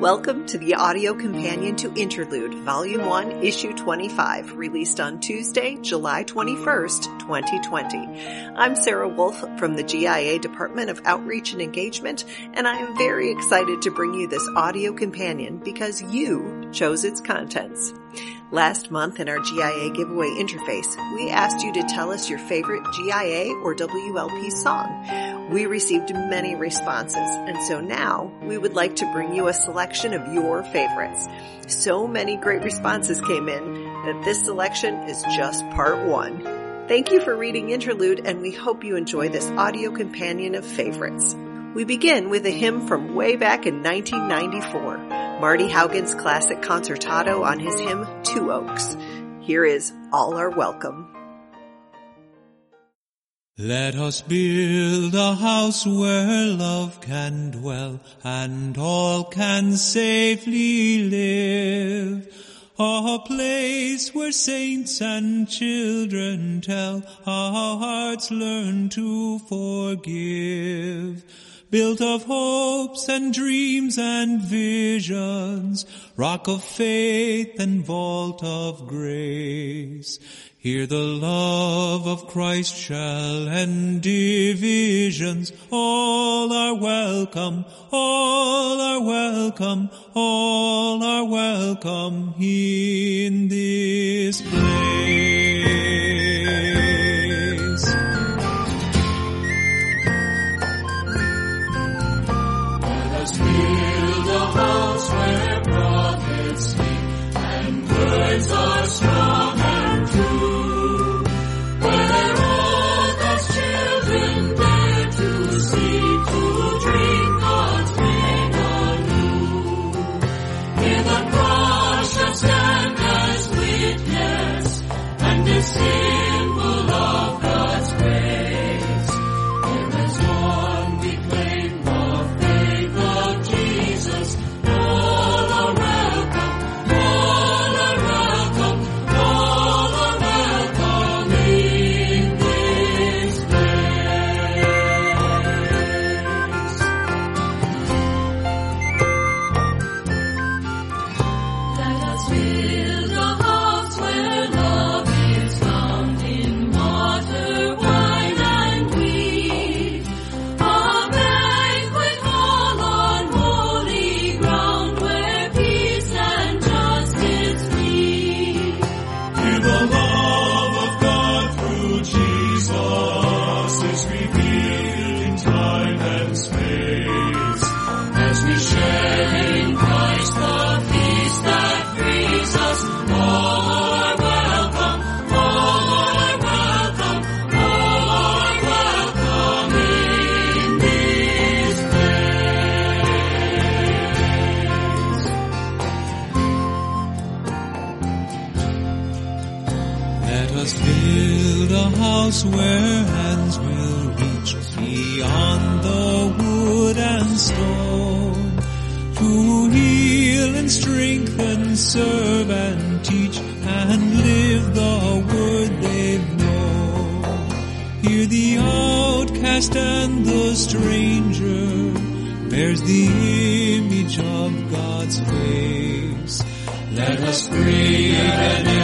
Welcome to the audio companion to Interlude, Volume 1, Issue 25, released on Tuesday, July 21st, 2020. I'm Sarah Wolf from the GIA Department of Outreach and Engagement, and I am very excited to bring you this audio companion because you chose its contents. Last month in our GIA giveaway interface, we asked you to tell us your favorite GIA or WLP song. We received many responses, and so now we would like to bring you a selection of your favorites. So many great responses came in that this selection is just part one. Thank you for reading Interlude, and we hope you enjoy this audio companion of favorites. We begin with a hymn from way back in 1994, Marty Haugen's classic concertato on his hymn Two Oaks. Here is All Are Welcome. Let us build a house where love can dwell and all can safely live. A place where saints and children tell how hearts learn to forgive built of hopes and dreams and visions, rock of faith and vault of grace. Here the love of Christ shall end divisions. All are welcome, all are welcome, all are welcome in this place. And stone to heal and strengthen, serve and teach and live the word they've known. Hear the outcast and the stranger bears the image of God's face. Let us bring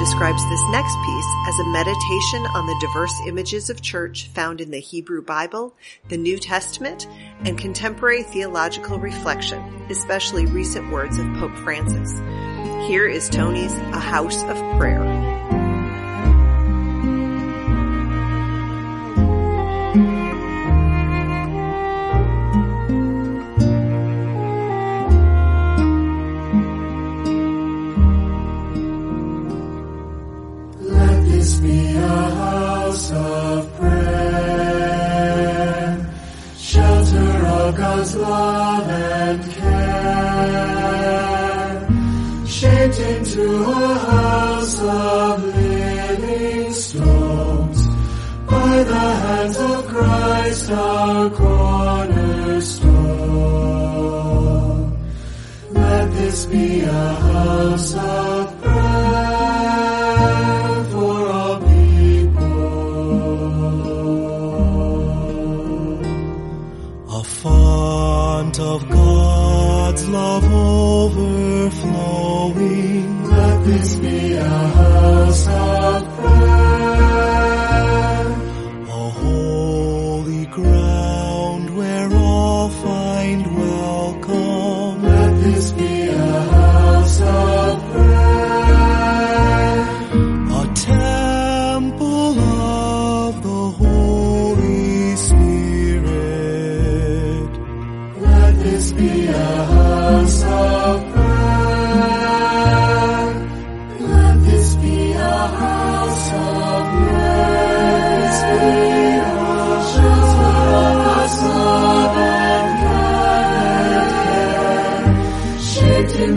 describes this next piece as a meditation on the diverse images of church found in the Hebrew Bible, the New Testament, and contemporary theological reflection, especially recent words of Pope Francis. Here is Tony's A House of Prayer.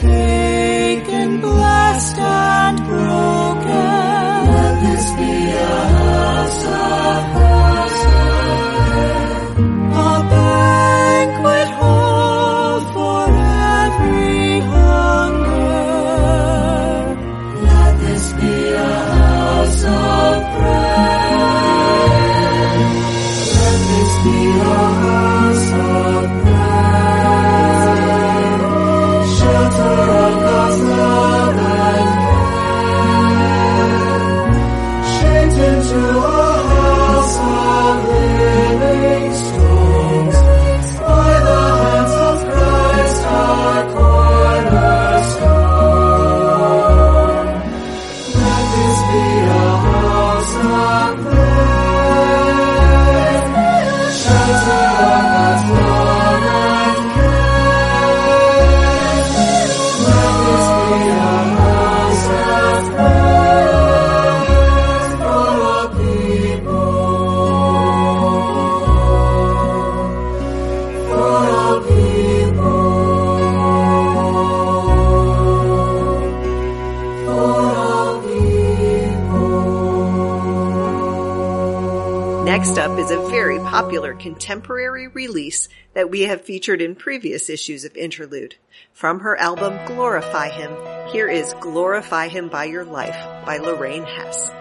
taken, blessed and broken. Let this be a the Next Up is a very popular contemporary release that we have featured in previous issues of Interlude. From her album Glorify Him, here is Glorify Him by Your Life by Lorraine Hess.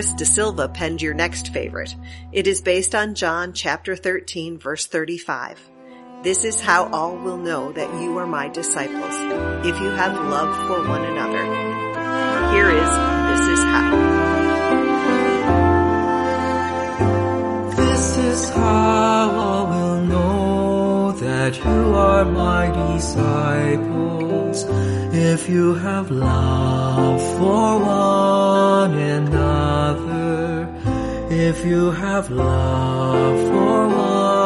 Chris De Silva penned your next favorite. It is based on John chapter 13 verse 35. This is how all will know that you are my disciples, if you have love for one another. Here is This Is How. This is how that you are my disciples if you have love for one another. If you have love for one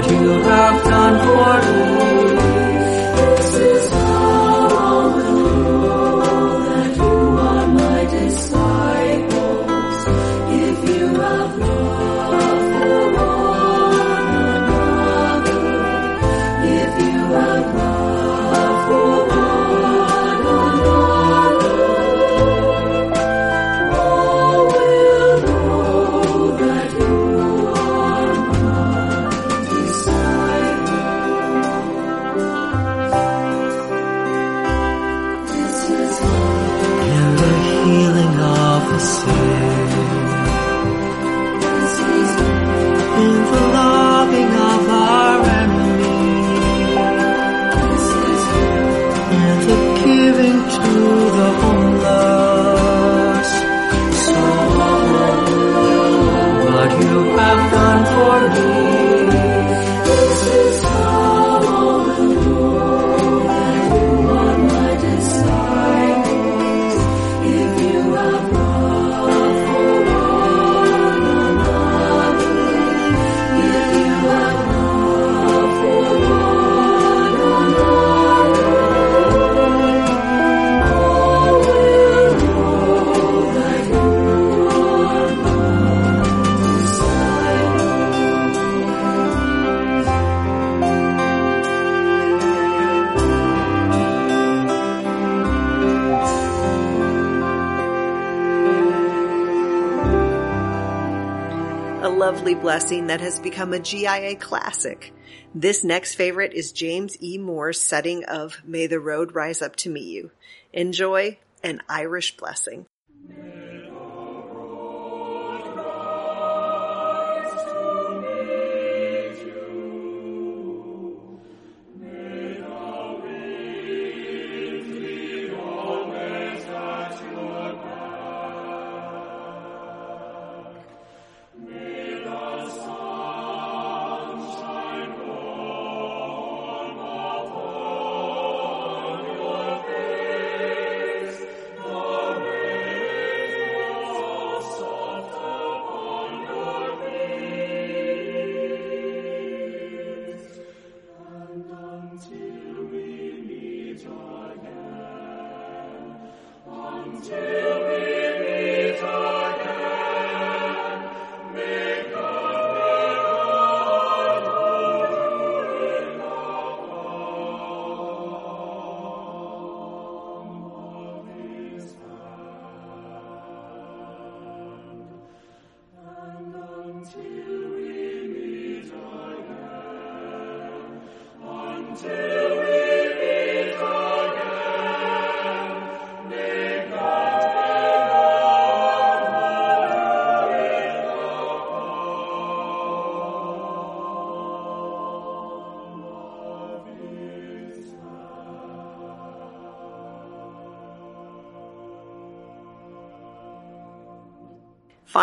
what you have done for me. weekly blessing that has become a GIA classic. This next favorite is James E. Moore's setting of May the Road Rise Up to Meet You. Enjoy an Irish blessing. Amen.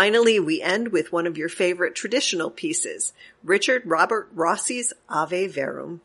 Finally, we end with one of your favorite traditional pieces, Richard Robert Rossi's Ave Verum.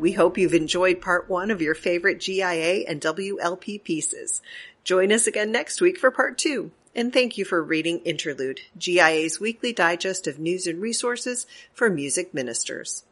We hope you've enjoyed part one of your favorite GIA and WLP pieces. Join us again next week for part two. And thank you for reading Interlude, GIA's weekly digest of news and resources for music ministers.